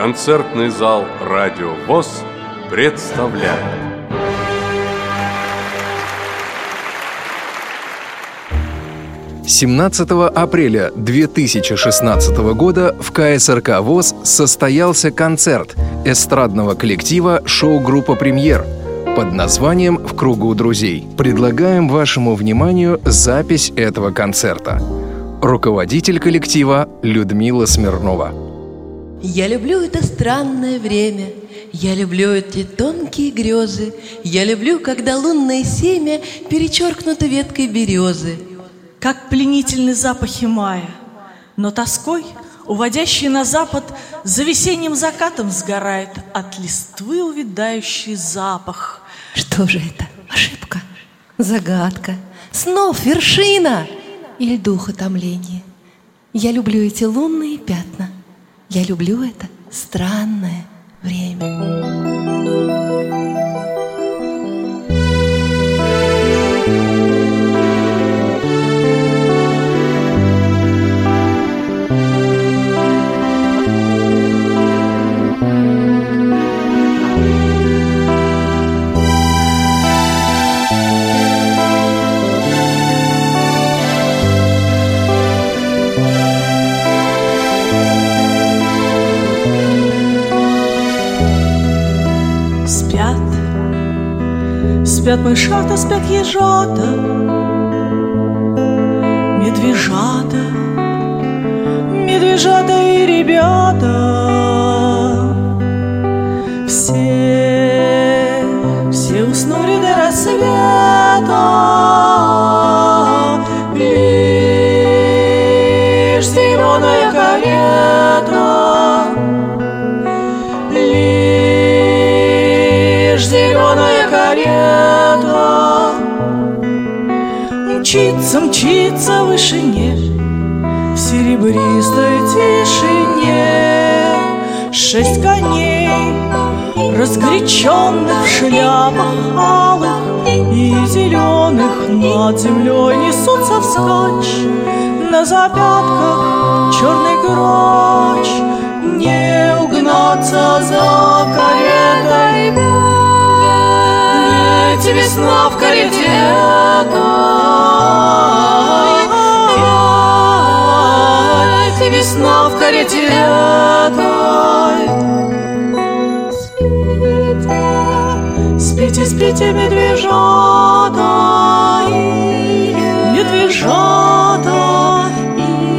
Концертный зал «Радио ВОЗ» представляет Семнадцатого апреля 2016 года в КСРК ВОЗ состоялся концерт эстрадного коллектива шоу-группа «Премьер» под названием «В кругу друзей». Предлагаем вашему вниманию запись этого концерта. Руководитель коллектива Людмила Смирнова. Я люблю это странное время, Я люблю эти тонкие грезы, Я люблю, когда лунное семя Перечеркнуто веткой березы. Как пленительны запахи мая, Но тоской, уводящий на запад, За весенним закатом сгорает От листвы увядающий запах. Что же это? Ошибка? Загадка? Снов вершина? Или дух утомления? Я люблю эти лунные пятна — я люблю это странное время. Спят мышата, спят ежата, Медвежата, медвежата и ребята. Мчится, мчится в вышине, В серебристой тишине. Шесть коней, разгоряченных В шляпах алых и зеленых Над землей несутся вскачь. На запятках черный гроч Не угнаться за каретой. Ведь весна в карете весна в карете этой. Спите, спите, медвежата, медвежата,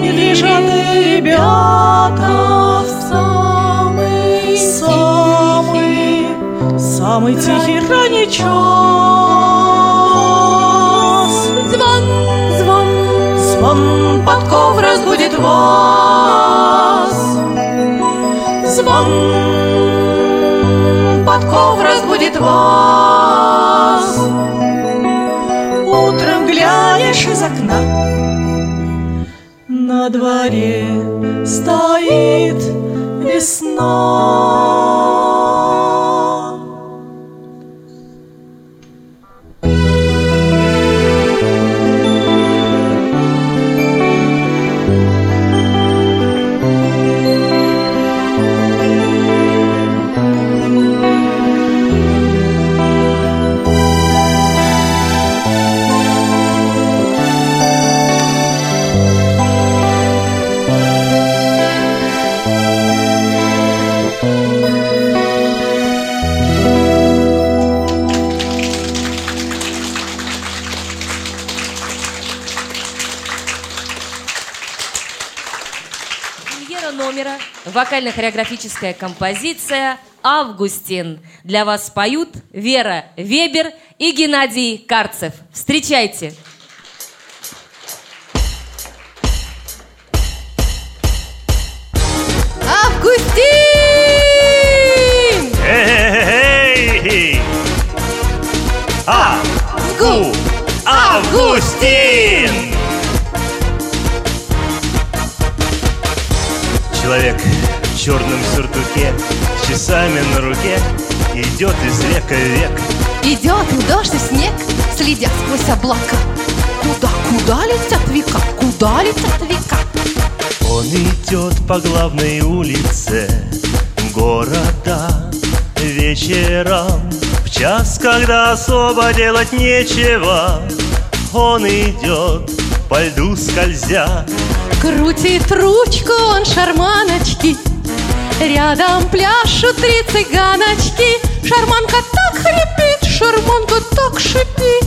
медвежата и ребята. Самый, самый, самый тихий ранний вас. Звон подков разбудит вас. Утром глянешь из окна, на дворе стоит весна. Вокально-хореографическая композиция «Августин». Для вас поют Вера Вебер и Геннадий Карцев. Встречайте! Августин! Эй! Авгу! Августин! Человек в черном сюртуке С часами на руке Идет из века в век Идет и дождь, и снег, следя сквозь облака. Куда, куда летят века, куда летят века? Он идет по главной улице города вечером В час, когда особо делать нечего Он идет по льду скользя. Крутит ручку он шарманочки Рядом пляшут три цыганочки. Шарманка так хрипит, шарманка так шипит.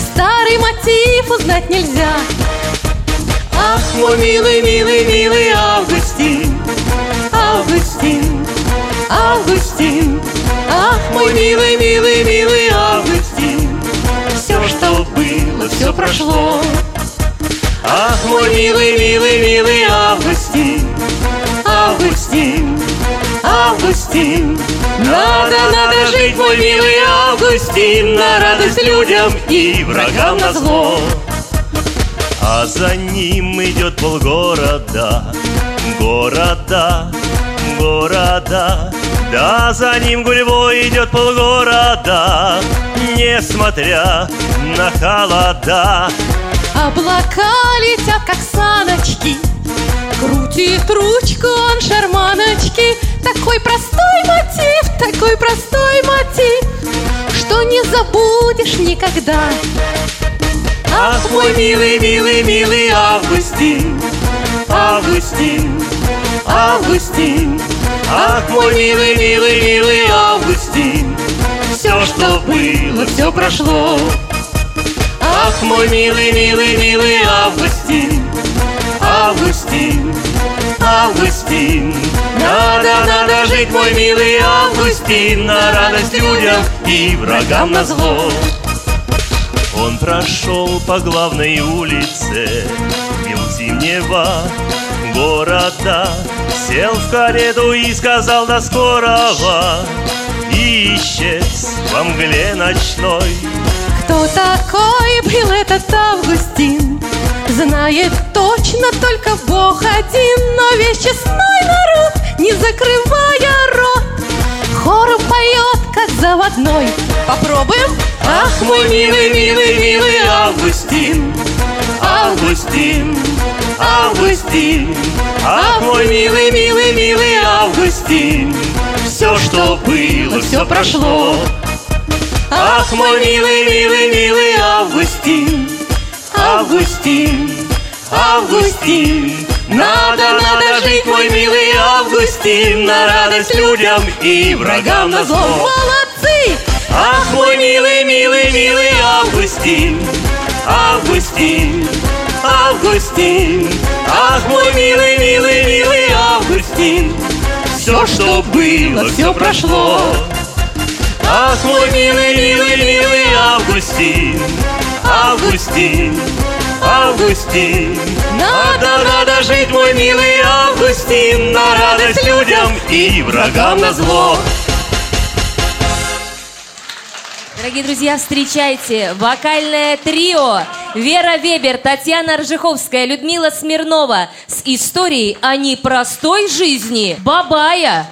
Старый мотив узнать нельзя. Ах, мой милый, милый, милый Августин. Августин, Августин. Ах, мой милый, милый, милый Августин. Все, что было, все прошло Ах, мой милый, милый, милый Августин Августин, Августин. Надо, надо жить, мой милый Августин На радость людям и врагам на зло. А за ним идет полгорода Города, города. Да, за ним гурьбой идет полгорода Несмотря на холода Облака летят, как саночки Крутит ручку он шарманочки. Такой простой мотив, такой простой мотив Что не забудешь никогда. Ах, мой милый, милый, милый Августин Августин, Августин. Ах, мой милый, милый, милый Августин. Все, что было, все прошло Ах, мой милый, милый, милый Августин Августин, Августин. Надо, надо жить, мой милый Августин На радость людям и врагам на зло Он прошел по главной улице Мил зимнего города Сел в карету и сказал до скорого! И исчез во мгле ночной Кто такой был этот Августин? Знает точно только Бог один Но весь честной народ, не закрывая рот. Хором поет, как заводной. Попробуем? Ах, мой милый, милый, милый Августин. Августин, Августин. Ах, мой милый, милый, милый Августин. Все, что было, все прошло Ах, мой милый, милый, милый Августин Августин, Августин. Надо, надо жить, мой милый Августин На радость людям и врагам на зло. Молодцы! Ах, мой милый, милый, милый Августин Августин, Августин. Ах, мой милый, милый, милый Августин. Все, что было, все прошло Ах, мой милый, милый, милый Августин Августин, Августин. Надо, надо жить, мой милый Августин На радость людям и врагам на зло. Дорогие друзья, встречайте вокальное трио Вера Вебер, Татьяна Ржиховская, Людмила Смирнова с историей о непростой жизни. Бабая.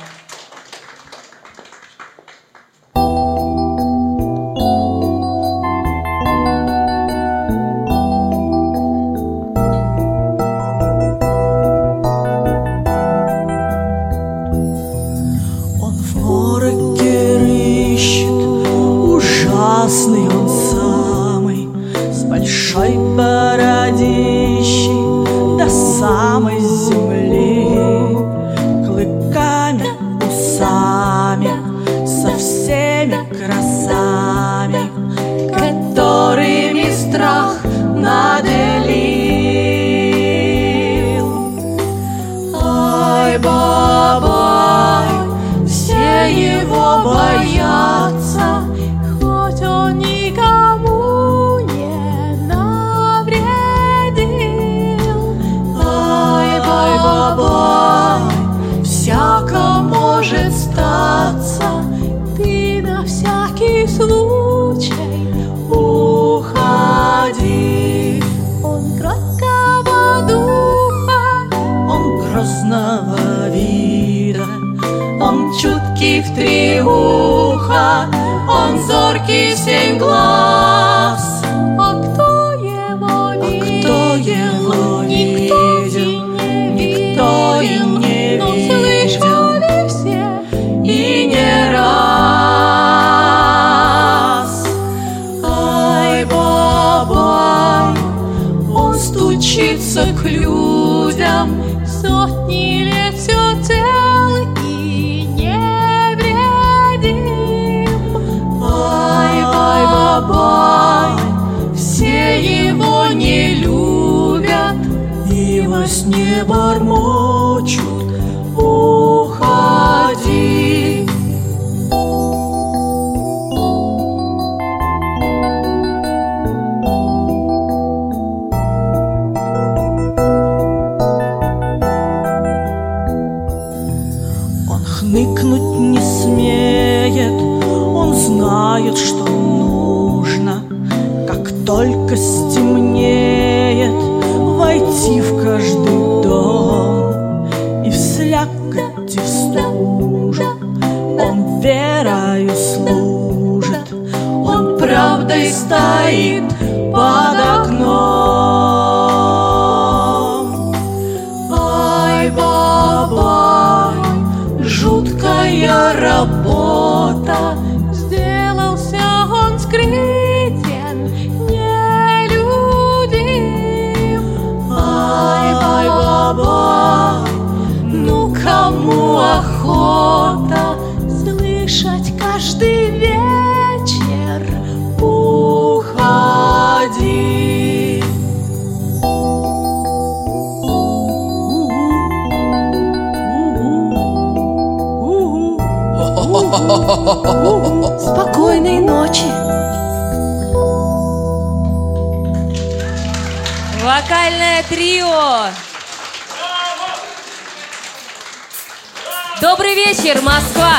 Добрый вечер, Москва!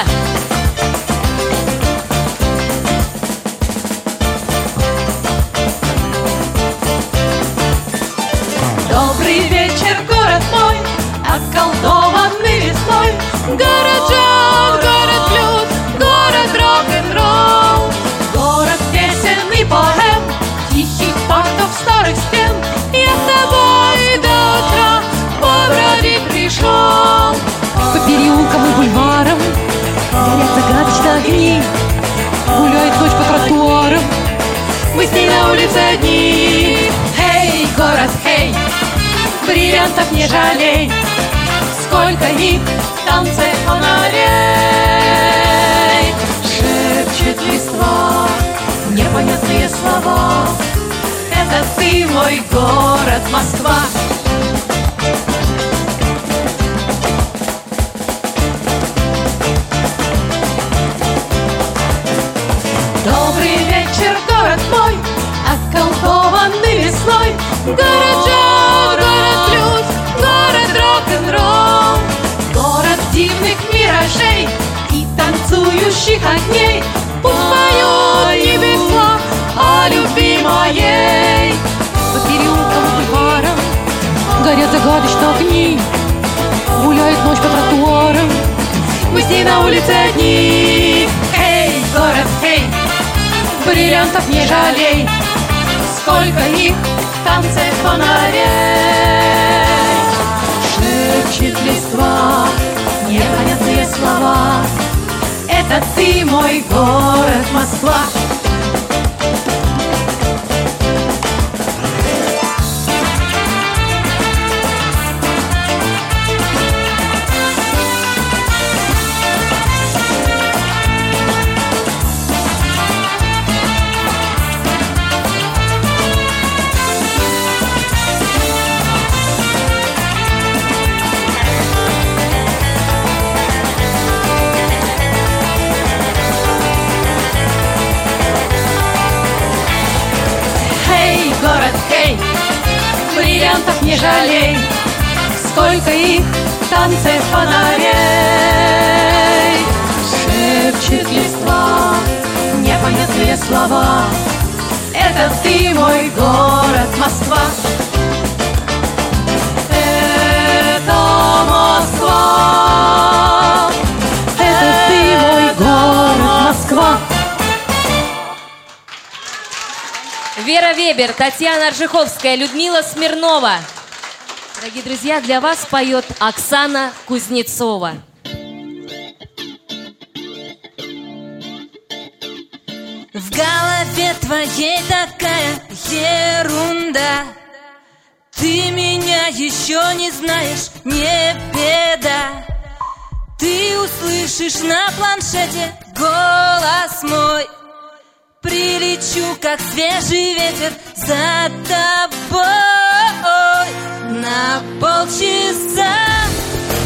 Добрый вечер, город мой, околдованный весной. Город Гуляет ночь по тротуарам, мы с ней на улице одни. Эй, город, эй, бриллиантов не жалей. Сколько их в танце фонарей Шепчет листва непонятные слова Это ты, мой город, Москва Город жен, город блюз, город рок-н-ролл. Город дивных миражей и танцующих огней. Пусть поют небеса о любви моей. По переулкам бульварам горят загадочно огни. Гуляет ночь по тротуарам, мы с ней на улице одни. Эй, город, эй, бриллиантов не жалей Сколько их в танце фонарей Татьяна Аржиховская, Людмила Смирнова. Дорогие друзья, для вас поет Оксана Кузнецова. В голове твоей такая ерунда Ты меня еще не знаешь, не беда Ты услышишь на планшете голос мой Прилечу, как свежий ветер за тобой. На полчаса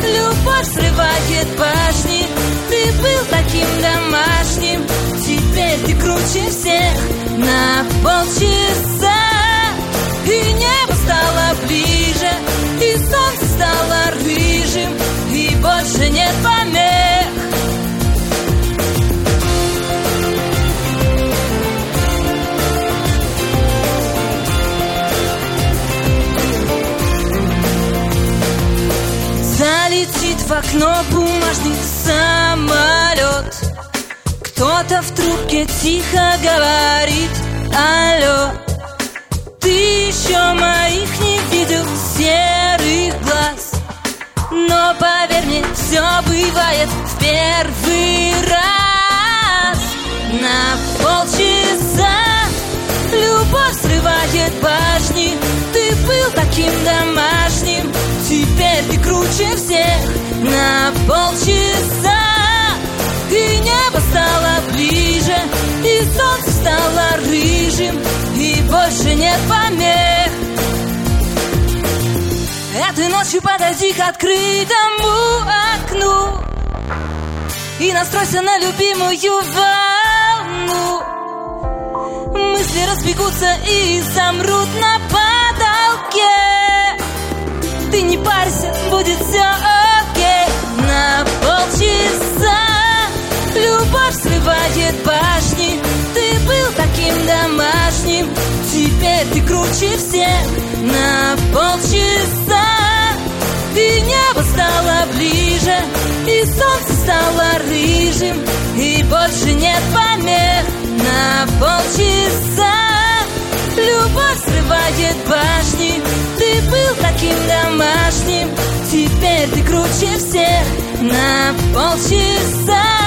Любовь срывает башни. Ты был таким домашним Теперь ты круче всех. На полчаса И небо стало ближе И солнце стало рыжим И больше нет помех в окно бумажный самолет. Кто-то в трубке тихо говорит Алло Ты еще моих не видел серых глаз Но поверь мне, все бывает в первый раз. На полчаса Любовь срывает башни. Ты был таким домашним Теперь ты круче всех на полчаса И небо стало ближе И солнце стало рыжим И больше нет помех. Этой ночью подойди к открытому окну И настройся на любимую волну. Мысли разбегутся и замрут на потолке. Ты не парься, будет все На полчаса. Любовь срывает башни Ты был таким домашним. Теперь ты круче всех На полчаса. И небо стало ближе И солнце стало рыжим И больше нет помех на полчаса Любовь срывает башни. Ты был таким домашним. Теперь ты круче всех на полчаса.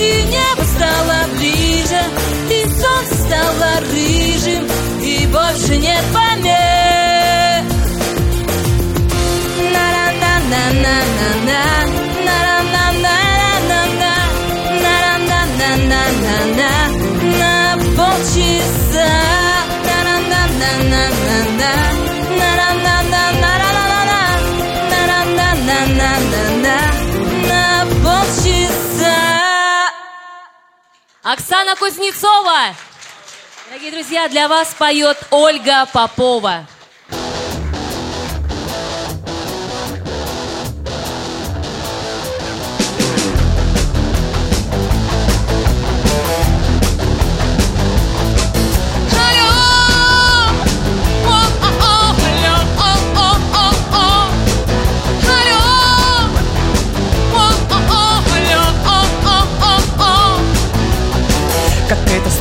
И небо стало ближе И солнце стало рыжим И больше нет помех. На-на-на-на-на-на Оксана Кузнецова. Дорогие друзья, для вас поет Ольга Попова.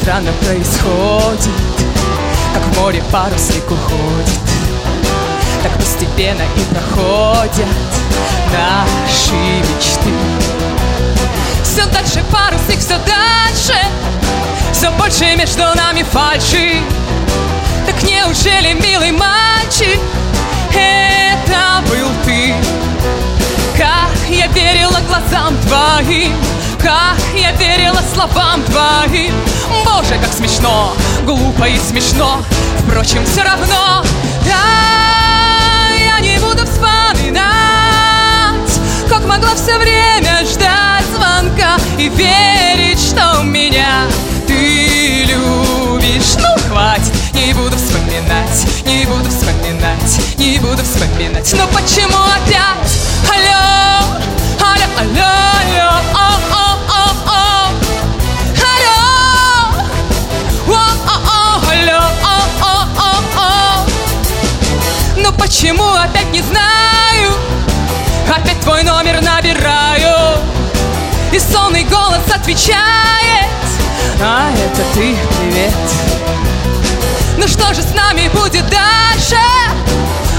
Странно происходит Как в море парусник уходит Так постепенно и проходят наши мечты. Все дальше парусник, все дальше Все больше между нами фальши. Так неужели, милый мальчик, это был ты? Как я верила глазам твоим Как я верила словам твоим. Боже, как смешно, глупо и смешно. Впрочем, все равно Да, я не буду вспоминать Как могла все время ждать звонка И верить, что меня ты любишь. Ну, хватит, не буду вспоминать Не буду вспоминать, не буду вспоминать. Но почему опять? Алло, алло, алло, алло, о, почему опять не знаю? Опять твой номер набираю И сонный голос отвечает А это ты, привет Ну что же с нами будет дальше?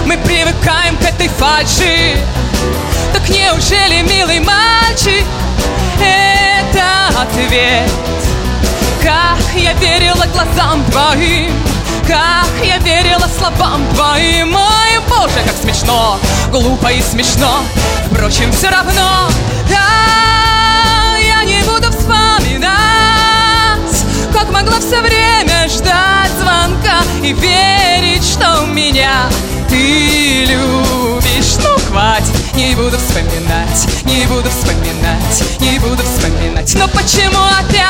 Мы привыкаем к этой фальши Так неужели, милый мальчик, это ответ? Как я верила глазам твоим Как я верила словам твоим. Ой, боже, как смешно. Глупо и смешно. Впрочем, все равно. Да, я не буду вспоминать Как могла все время ждать звонка И верить, что меня ты любишь. Ну, хватит, не буду вспоминать Не буду вспоминать, не буду вспоминать. Но почему опять?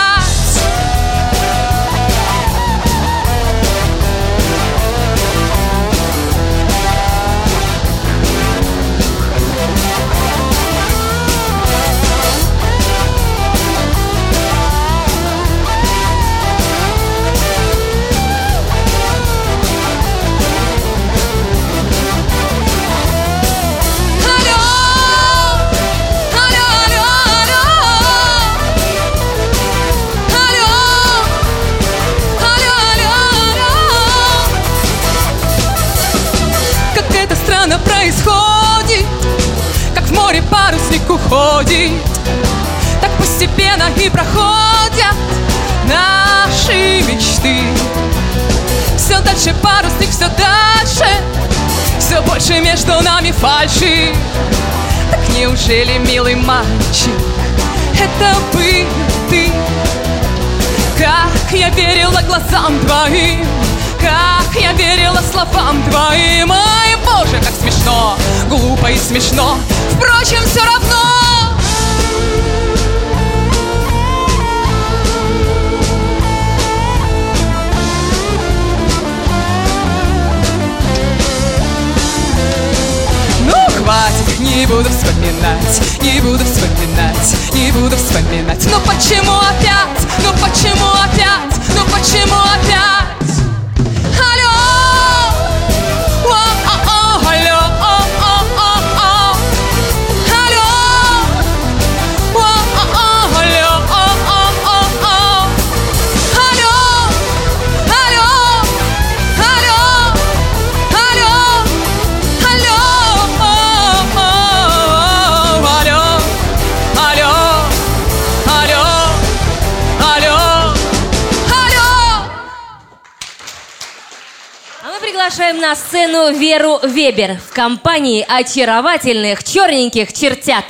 На сцену Веру Вебер в компании очаровательных черненьких чертят.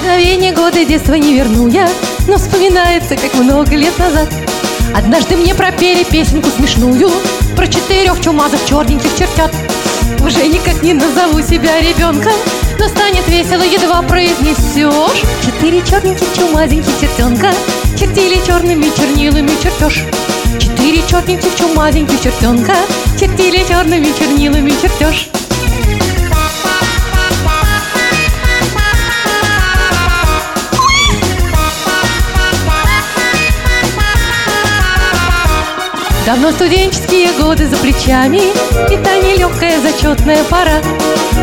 Мгновение года детства не верну я, но вспоминается, как много лет назад. Однажды мне пропели песенку смешную про четырех чумазых черненьких чертят. Уже никак не назову себя ребенком, но станет весело, едва произнесешь. Четыре черненьких чумазеньких чертенка чертили черными чернилами чертеж. Четыре черненьких чумазеньких чертенка чертили черными чернилами чертеж. Давно студенческие годы за плечами И та нелегкая зачетная пора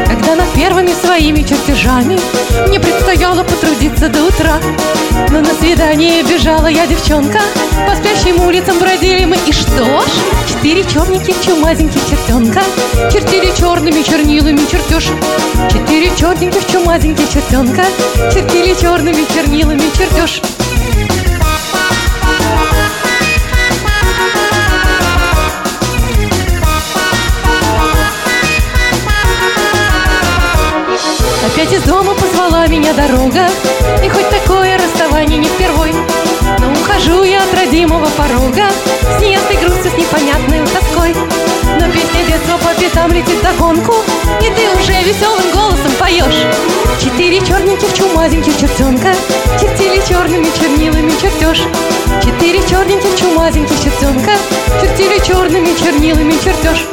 Когда над первыми своими чертежами Мне предстояло потрудиться до утра. Но на свидание бежала я девчонка По спящим улицам бродили мы. И что ж, четыре черненьких чумазеньких чертенка Чертили черными чернилами чертеж Четыре черненьких чумазеньких чертенка Чертили черными чернилами чертеж позвала меня дорога И хоть такое расставание не впервой Но ухожу я от родимого порога. С неясной грустью, с непонятной тоской. Но песня детства по пятам летит догонку И ты уже веселым голосом поешь. Четыре черненьких чумазеньких чертенка Чертили черными чернилами чертеж. Четыре черненьких чумазеньких чертенка Чертили черными чернилами чертеж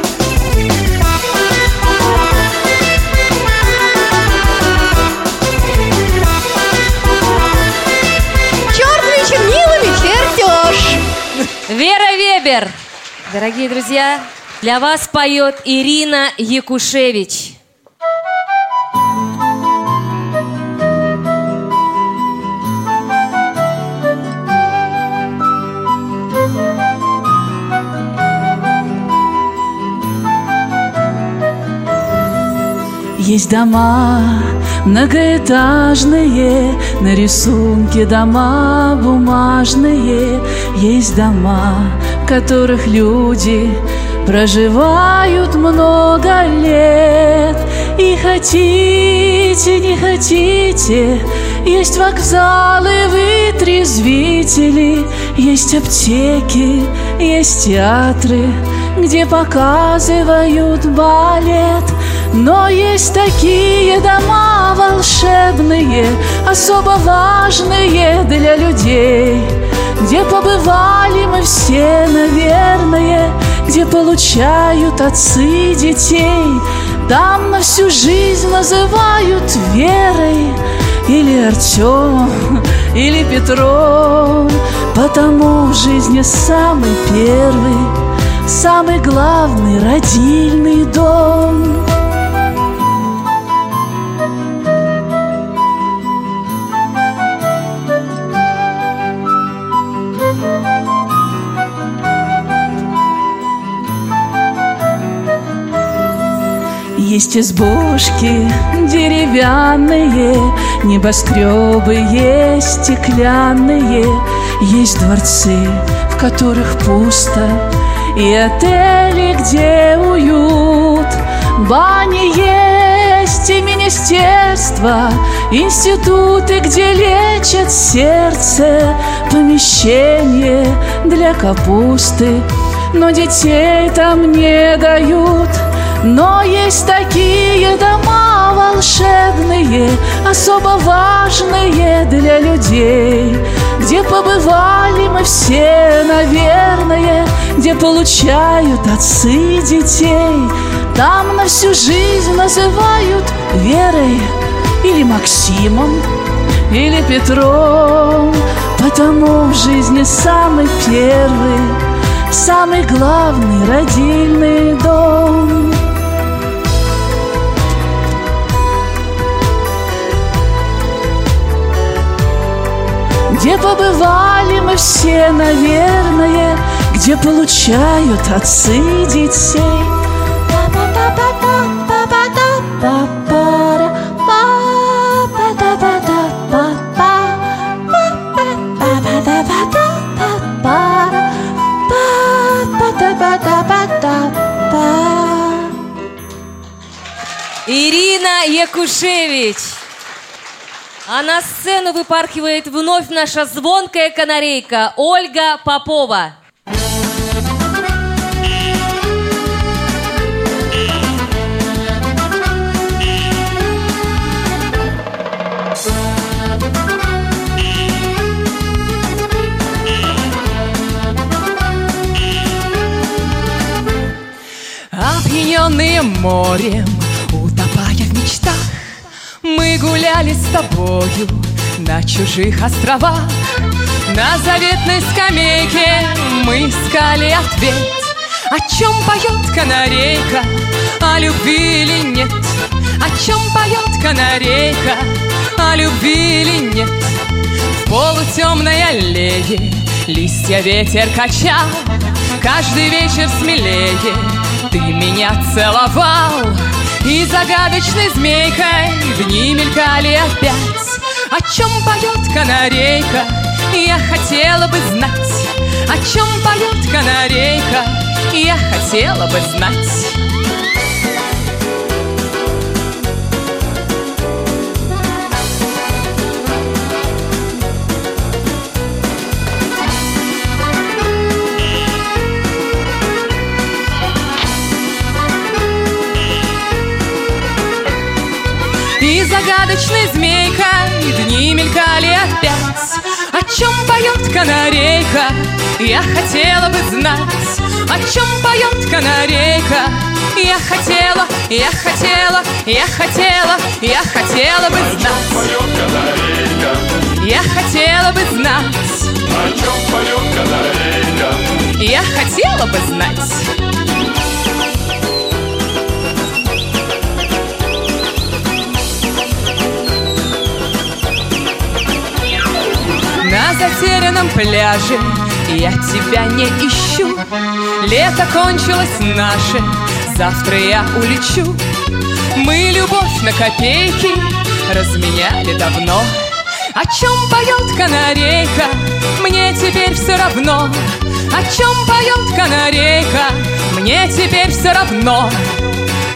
Вебер. Дорогие друзья, для вас поет Ирина Якушевич. Есть дома многоэтажные, на рисунке дома бумажные. Есть дома, которых люди проживают много лет. И хотите, не хотите, есть вокзалы, вытрезвители, есть аптеки, есть театры, где показывают балет. Но есть такие дома волшебные, особо важные для людей, где побывали мы все, наверное, где получают отцы детей. Там на всю жизнь называют верой, или Артем, или Петром, потому в жизни самый первый, самый главный родильный дом. Есть избушки деревянные, Небоскребы есть стеклянные, Есть дворцы, в которых пусто, И отели, где уют. Бани есть и министерства, Институты, где лечат сердце, Помещение для капусты, Но детей там не дают — но есть такие дома волшебные, особо важные для людей, где побывали мы все, наверное, где получают отцы детей. Там на всю жизнь называют Верой или Максимом, или Петром, потому в жизни самый первый, самый главный родильный дом. Где побывали мы все, наверное, Где получают отцы детей. Ирина Якушевич. А на сцену выпархивает вновь наша звонкая канарейка Ольга Попова. Опьяненные морем, Мы гуляли с тобою на чужих островах. На заветной скамейке мы искали ответ О чем поет канарейка, о любви или нет? О чем поет канарейка, о любви или нет? В полутемной аллее листья ветер качал. Каждый вечер смелее ты меня целовал И загадочной змейкой дни мелькали опять. О чем поет канарейка, я хотела бы знать. О чем поет канарейка, я хотела бы знать И загадочной змейкой дни мелькали опять. О чем поет канарейка, я хотела бы знать. О чем поет канарейка, я хотела, я хотела, я хотела, я хотела бы знать. Я хотела бы знать. О чем поет канарейка? Я хотела бы знать На затерянном пляже. Я тебя не ищу. Лето кончилось наше, завтра я улечу. Мы любовь на копейки разменяли давно. О чем поет канарейка, мне теперь все равно. О чем поет канарейка, мне теперь все равно.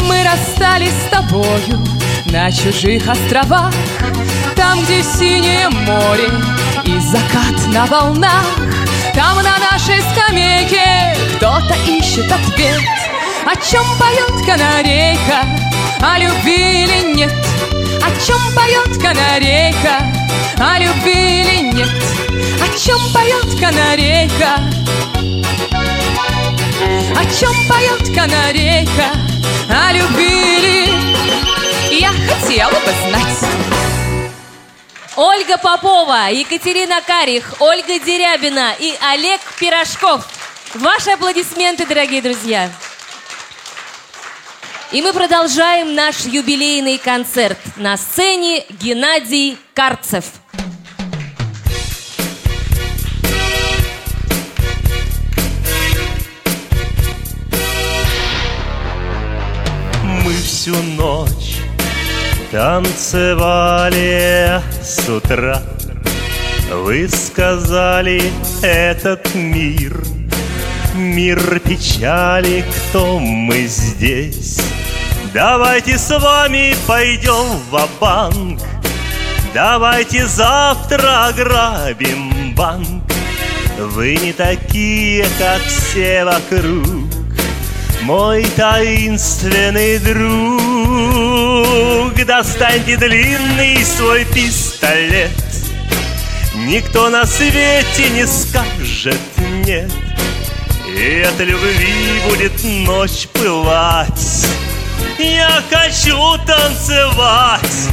Мы расстались с тобою на чужих островах Там, где синее море и закат на волнах. Там на нашей скамейке кто-то ищет ответ. О чем поет канарейка, о любви или нет? О чем поет канарейка, о любви или нет? О чем поет канарейка, о чем поет канарейка, о любви Я хотела бы знать Ольга Попова, Екатерина Карих, Ольга Дерябина и Олег Пирожков. Ваши аплодисменты, дорогие друзья. И мы продолжаем наш юбилейный концерт. На сцене Геннадий Карцев. Мы всю ночь танцевали с утра. Вы сказали, этот мир Мир печали, кто мы здесь? Давайте с вами пойдем в банк Давайте завтра ограбим банк. Вы не такие, как все вокруг мой таинственный друг, достаньте длинный свой пистолет. Никто на свете не скажет нет. И от любви будет ночь пылать. Я хочу танцевать.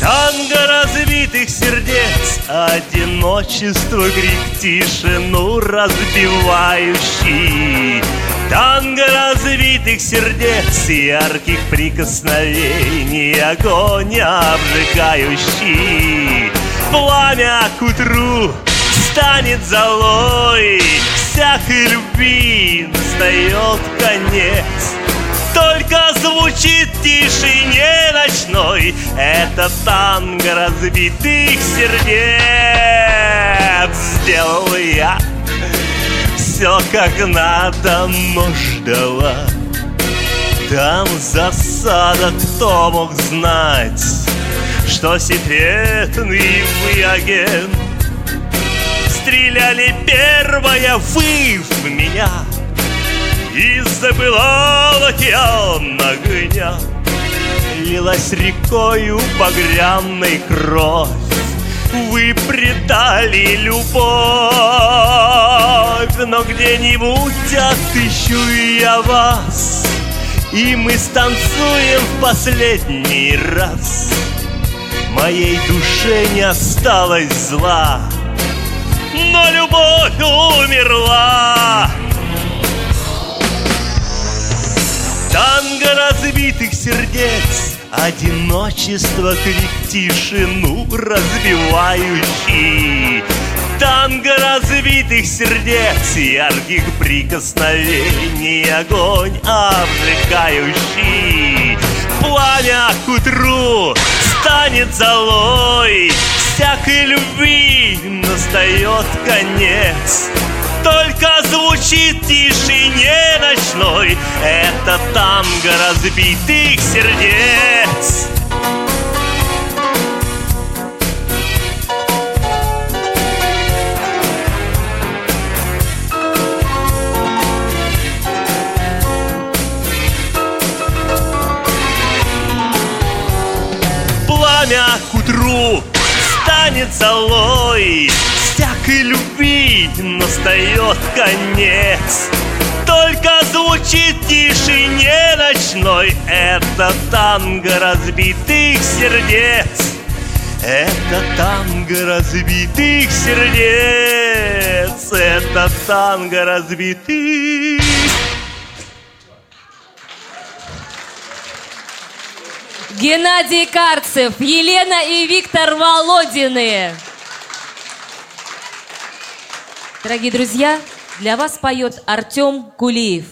Танго разбитых сердец, одиночество, крик, тишину разбивающий. Танго разбитых сердец, ярких прикосновений, огонь обжигающий. Пламя к утру станет золой, всякой любви настает конец. Только звучит в тишине ночной. Это танго разбитых сердец. Сделал я все как надо, но ждала. Там засада, кто мог знать Что секретный вы агент. Стреляли первая вы в меня и забылал океан огня Лилась рекою багряной кровь. Вы предали любовь Но где-нибудь отыщу я вас. И мы станцуем в последний раз. Моей душе не осталось зла Но любовь умерла Танго разбитых сердец Одиночество, крик, тишину разбивающий. Танго разбитых сердец Ярких прикосновений Огонь обжигающий Пламя к утру станет золой Всякой любви настает конец только звучит в тишине ночной. Это танго разбитых сердец. Пламя к утру станет золой Всякой любви настает конец. Только звучит в тишине ночной Это танго разбитых сердец. Это танго разбитых сердец Это танго разбитых. Геннадий Карцев, Елена и Виктор Володины. Дорогие друзья, для вас поет Артем Кулиев.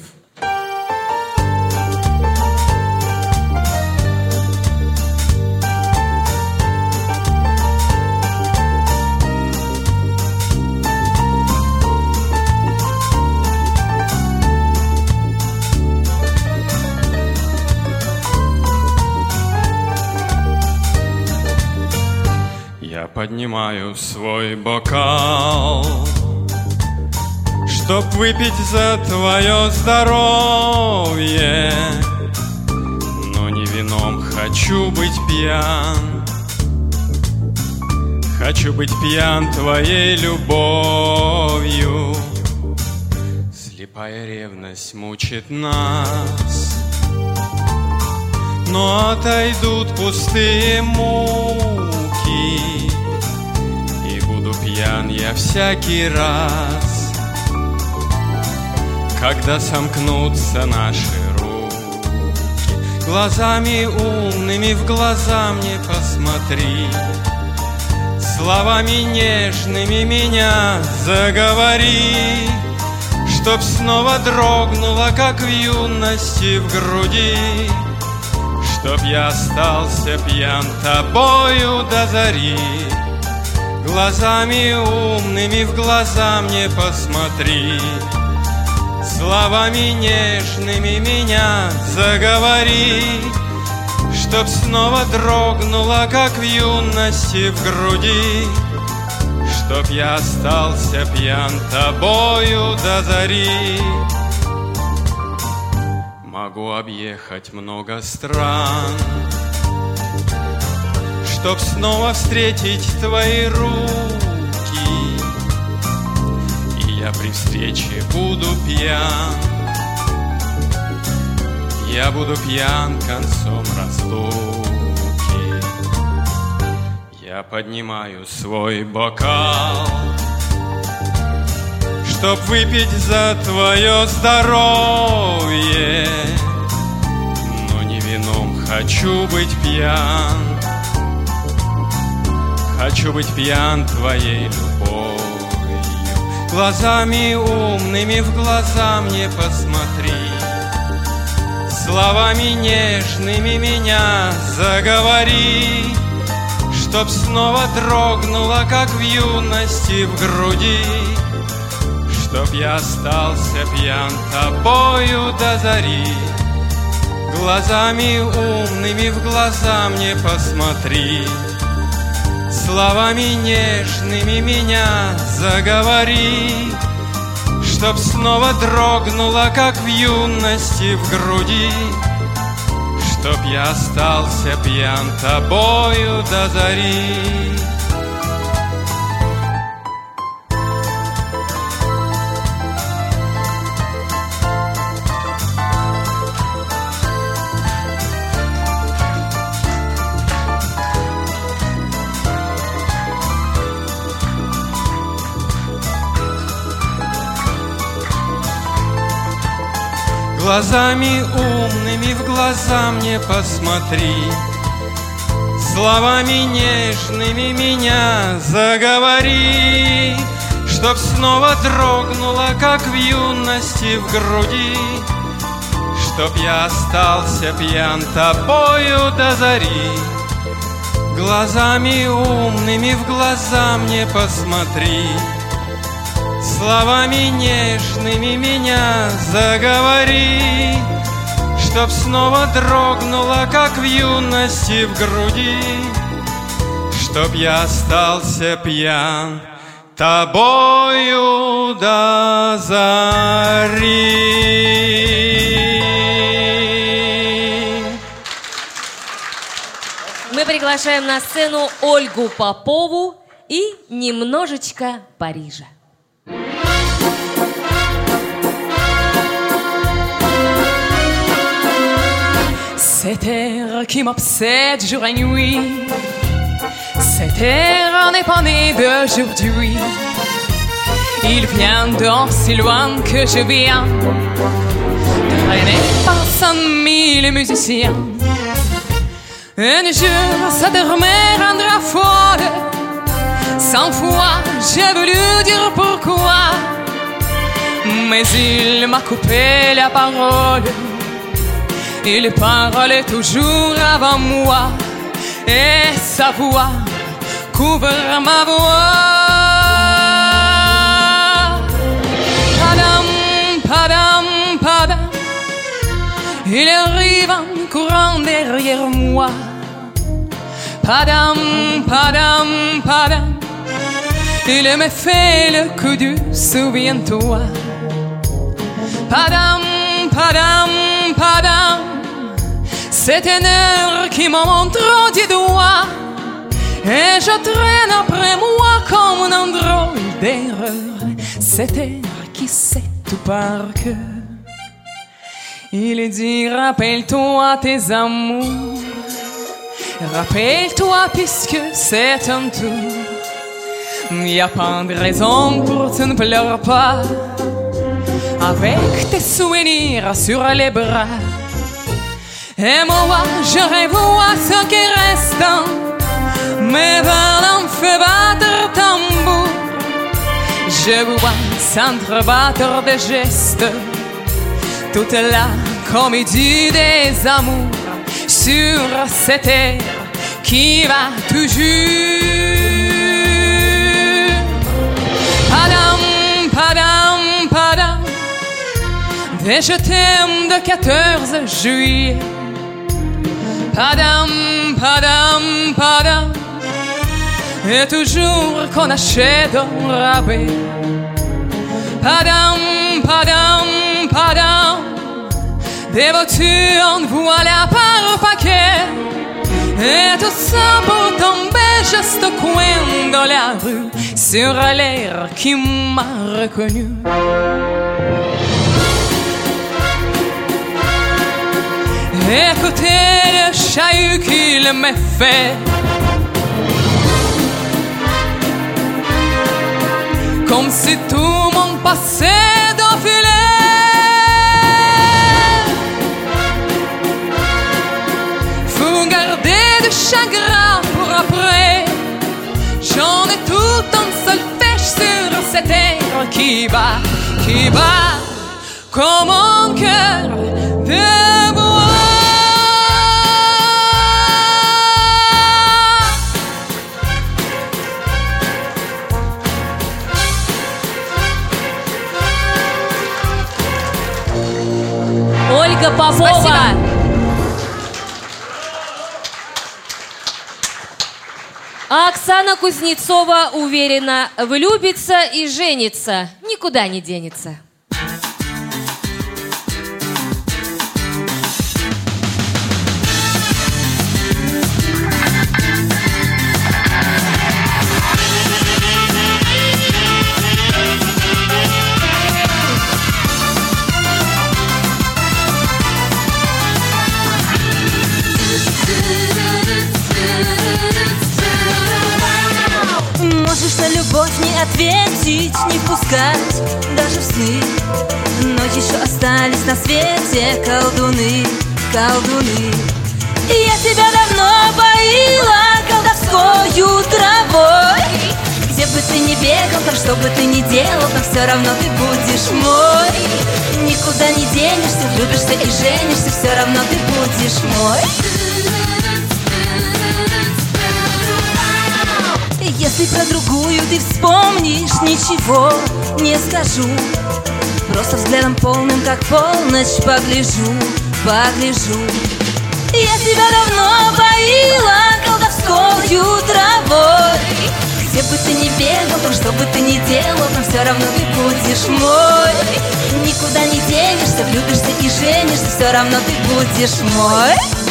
Я поднимаю свой бокал Чтоб выпить за твое здоровье. Но не вином хочу быть пьян. Хочу быть пьян твоей любовью. Слепая ревность мучит нас. Но отойдут пустые муки. И буду пьян я всякий раз Когда сомкнутся наши руки. Глазами умными в глаза мне посмотри. Словами нежными меня заговори. Чтоб снова дрогнула, как в юности в груди. Чтоб я остался пьян тобою до зари. Глазами умными в глаза мне посмотри Словами нежными меня заговори Чтоб снова дрогнула, как в юности в груди. Чтоб я остался пьян тобою до зари. Могу объехать много стран Чтоб снова встретить твои руки я при встрече буду пьян. Я буду пьян концом разлуки Я поднимаю свой бокал Чтоб выпить за твое здоровье. Но не вином хочу быть пьян. Хочу быть пьян твоей любовью Глазами умными в глаза мне посмотри. Словами нежными меня заговори Чтоб снова дрогнула, как в юности в груди. Чтоб я остался пьян тобою до зари. Глазами умными в глаза мне посмотри Словами нежными меня заговори Чтоб снова дрогнула, как в юности в груди. Чтоб я остался пьян тобою до зари Глазами умными в глаза мне посмотри. Словами нежными меня заговори Чтоб снова дрогнула, как в юности в груди. Чтоб я остался пьян тобою до зари. Глазами умными в глаза мне посмотри Словами нежными меня заговори Чтоб снова дрогнула, как в юности в груди Чтоб я остался пьян тобою до зари Мы приглашаем на сцену Ольгу Попову и немножечко Парижа. Cet air qui m'obsède jour et nuit, cet air n'est pas d'aujourd'hui. Il vient d'or si loin que je viens, traîné par cent mille musiciens. Un jour, cet air me rendra folle. Cent fois, j'ai voulu dire pourquoi, mais il m'a coupé la parole. Il parlait toujours avant moi et sa voix couvre ma voix. Padam, padam, padam. Il arrive en courant derrière moi. Padam, padam, padam. Il me fait le coup du souviens-toi. Padam, padam, padam. C'est une heure qui me montre du doigt. Et je traîne après moi comme un drôle d'erreur. Cette heure qui sait tout par cœur. Il dit rappelle-toi tes amours. Rappelle-toi puisque c'est un tour. Y a pas de raison pour tu ne pleures pas. Avec tes souvenirs sur les bras. Et moi, je à ce qui reste. Mais vers feu battre tambour. Je vois s'entrebattre des gestes. Toute la comédie des amours sur cette terre qui va toujours. Padam, padam, padam. Et je t'aime de 14 juillet. Padam, padam, padam. Et toujours qu'on achète un rabais. Padam, padam, padam. Des voitures en voilà par paquet. Et tout ça pour tomber juste au coin de la rue sur l'air qui m'a reconnu. Écoutez le chahut qu'il me fait. Comme si tout mon passé d'enfiler. Faut garder du chagrin pour après. J'en ai tout un seul pêche sur cette air qui bat, qui bat comme un cœur de bois. Ольга Попова. Спасибо. А Оксана Кузнецова уверена, влюбится и женится, никуда не денется. Не впускать даже в сны. Но еще остались на свете колдуны, колдуны. И я тебя давно поила колдовскою травой. Где бы ты ни бегал, там что бы ты ни делал, там все равно ты будешь мой. Никуда не денешься, влюбишься и женишься, все равно ты будешь мой Если про другую ты вспомнишь, ничего не скажу. Просто взглядом полным, как полночь, погляжу, погляжу. Я тебя давно поила колдовскою травой. Где бы ты ни бегал, что бы ты ни делал, там все равно ты будешь мой. Никуда не денешься, влюбишься и женишься, все равно ты будешь мой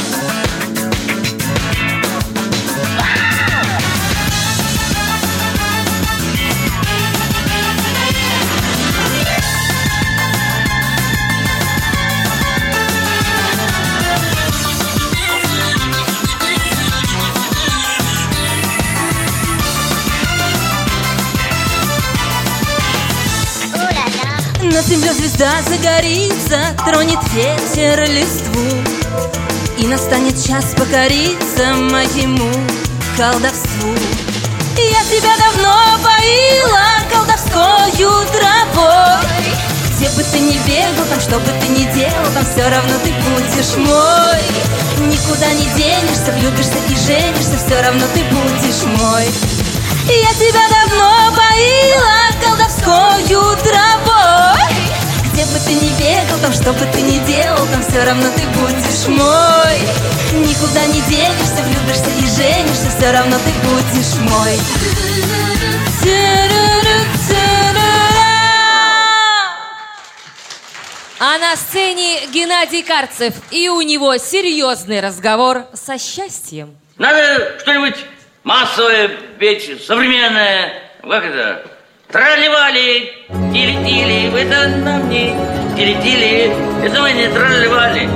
Землей звезда загорится, тронет ветер листву. И настанет час покориться моему колдовству. Я тебя давно поила колдовскою травой. Где бы ты ни бегал, там что бы ты ни делал, там все равно ты будешь мой. Никуда не денешься, влюбишься и женишься, все равно ты будешь мой. Я тебя давно поила колдовскою травой где бы ты ни бегал, там что бы ты ни делал, там все равно ты будешь мой. Никуда не денешься, влюбишься и женишься, все равно ты будешь мой. А на сцене Геннадий Карцев, и у него серьезный разговор со счастьем. Надо что-нибудь массовое петь, современное. Как это? Тролливали, тили-тили, вы это нам не тили-тили, это мы не тролливали.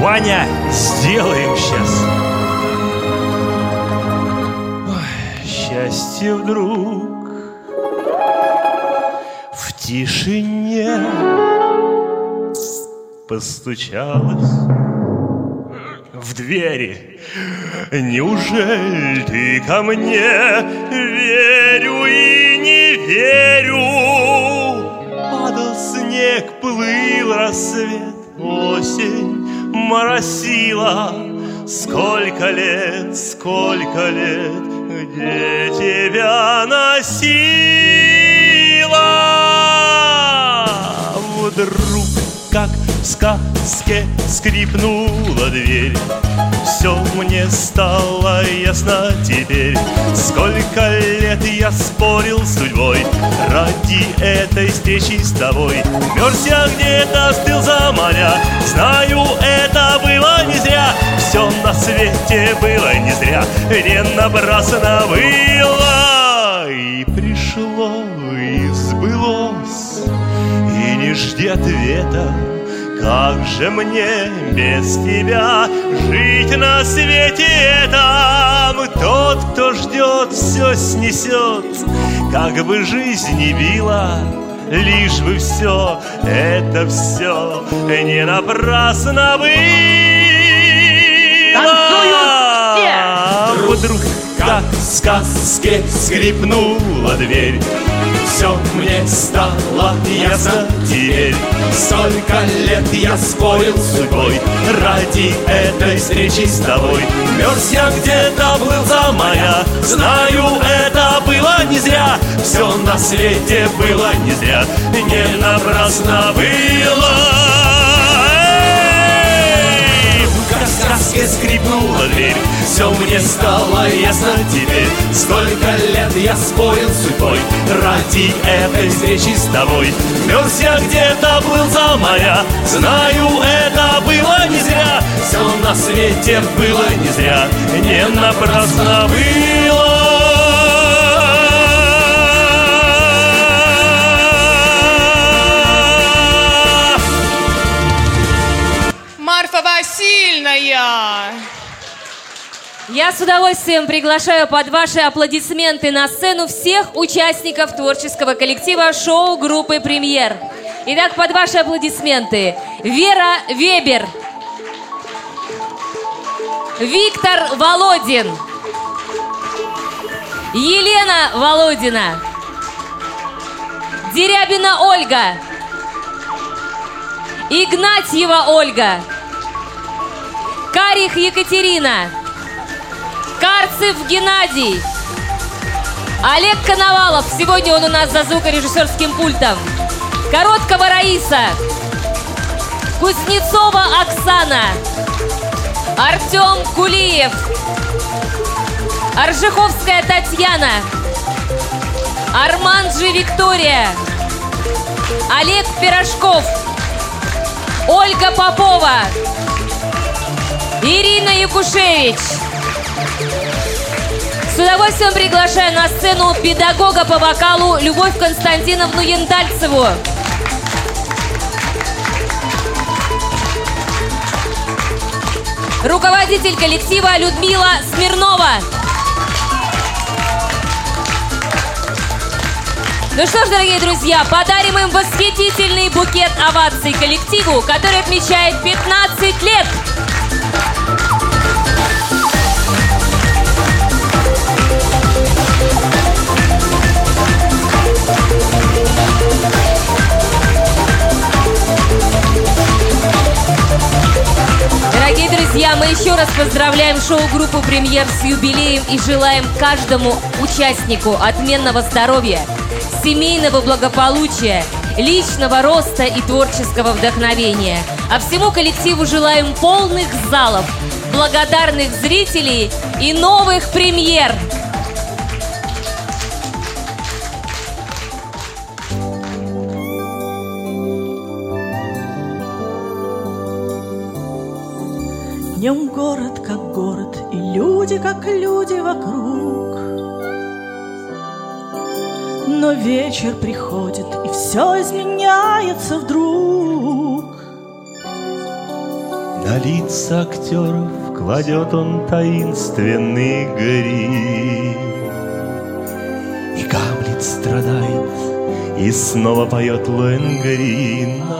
Ваня, сделаем сейчас. счастье вдруг в тишине постучалась в двери. Неужели ты ко мне верю и не верю? Падал снег, плыл рассвет, осень моросила. Сколько лет, сколько лет, где тебя носила? Вдруг как сказке скрипнула дверь. Все мне стало ясно теперь. Сколько лет я спорил с судьбой Ради этой встречи с тобой. Мерз я где-то, остыл за моря Знаю, это было не зря. Все на свете было не зря. Не напрасно было. И пришло, и сбылось. И не жди ответа как же мне без тебя жить на свете этом? Тот, кто ждет, все снесет, как бы жизнь не била, лишь бы все, это все не напрасно было. Вдруг, как в сказке, скрипнула дверь, все мне стало ясно. Теперь Столько лет я спорил с судьбой Ради этой встречи с тобой. Мерз я где-то был за моря. Знаю, это было не зря. Все на свете было не зря. Не напрасно было сказке скрипнула дверь Все мне стало ясно. Теперь Сколько лет я спорил судьбой. Ради этой встречи с тобой. Мерз я где-то был за моря. Знаю, это было не зря. Все на свете было не зря. Не напрасно было Я с удовольствием приглашаю под ваши аплодисменты на сцену всех участников творческого коллектива шоу группы «Премьер». Итак, под ваши аплодисменты Вера Вебер, Виктор Володин, Елена Володина, Дерябина Ольга, Игнатьева Ольга, Карих Екатерина, Карцев Геннадий, Олег Коновалов, сегодня он у нас за звукорежиссерским пультом, Короткого Раиса, Кузнецова Оксана, Артем Кулиев, Аржиховская Татьяна, Арманджи Виктория, Олег Пирожков, Ольга Попова, Ирина Якушевич. С удовольствием приглашаю на сцену педагога по вокалу Любовь Константиновну Яндальцеву. Руководитель коллектива Людмила Смирнова. Ну что ж, дорогие друзья, подарим им восхитительный букет оваций коллективу, который отмечает 15 лет. Друзья, мы еще раз поздравляем шоу-группу «Премьер» с юбилеем и желаем каждому участнику отменного здоровья, семейного благополучия личного роста и творческого вдохновения. А всему коллективу желаем полных залов, благодарных зрителей и новых премьер. Днем город как город, и люди как люди вокруг. Но вечер приходит, и все изменяется вдруг. На лица актеров кладет он таинственный грим. И Гамлет страдает, и снова поет Лоэнгрин.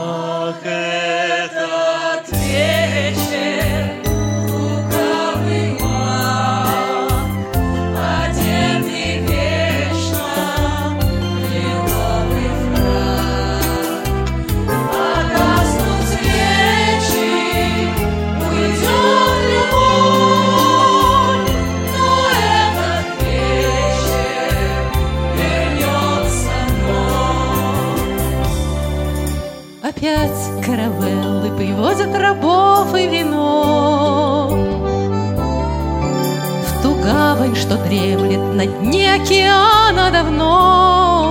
Каравеллы привозят рабов и вино В ту гавань, что дремлет на дне океана давно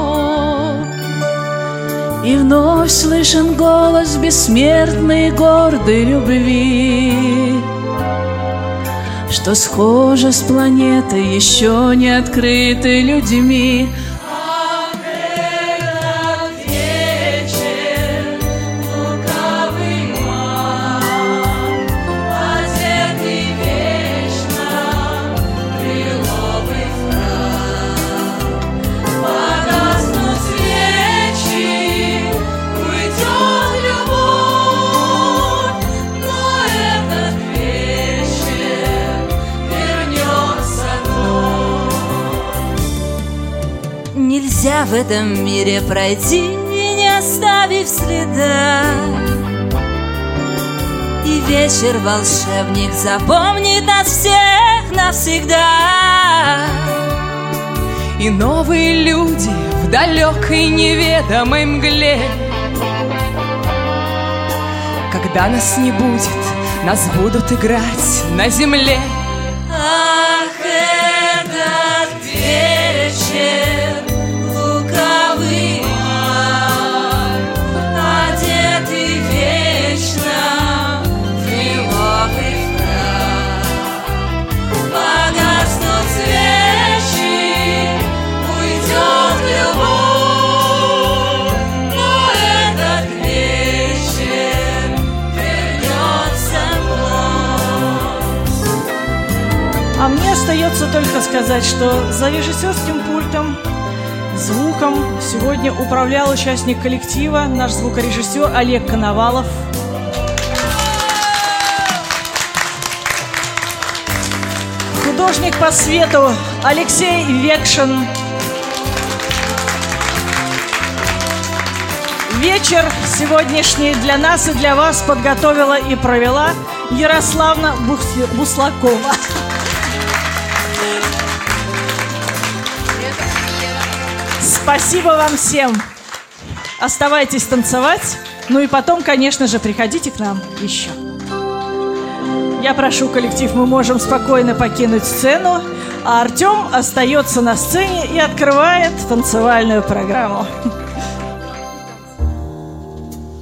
И вновь слышен голос бессмертной гордой любви, Что схоже с планетой, еще не открытой людьми. В этом мире пройти, не оставив следа. И вечер волшебник запомнит нас всех навсегда. И новые люди в далекой неведомой мгле. Когда нас не будет, нас будут играть на земле остается только сказать, что за режиссерским пультом, звуком сегодня управлял участник коллектива, наш звукорежиссер Олег Коновалов. Художник по свету Алексей Векшин. Вечер сегодняшний для нас и для вас подготовила и провела Ярославна Бус- Буслакова. Спасибо вам всем. Оставайтесь танцевать. Ну и потом, конечно же, приходите к нам еще. Я прошу коллектив, мы можем спокойно покинуть сцену, а Артем остается на сцене и открывает танцевальную программу.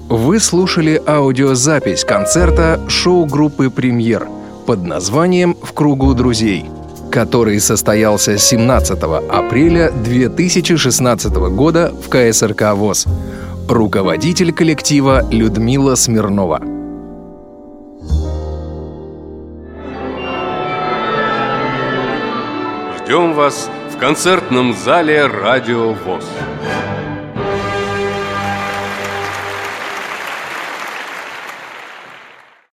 Вы слушали аудиозапись концерта шоу-группы «Премьер» под названием «В кругу друзей», который состоялся 17 апреля 2016 года в КСРК ВОЗ. Руководитель коллектива Людмила Смирнова. Ждем вас в концертном зале «Радио ВОЗ».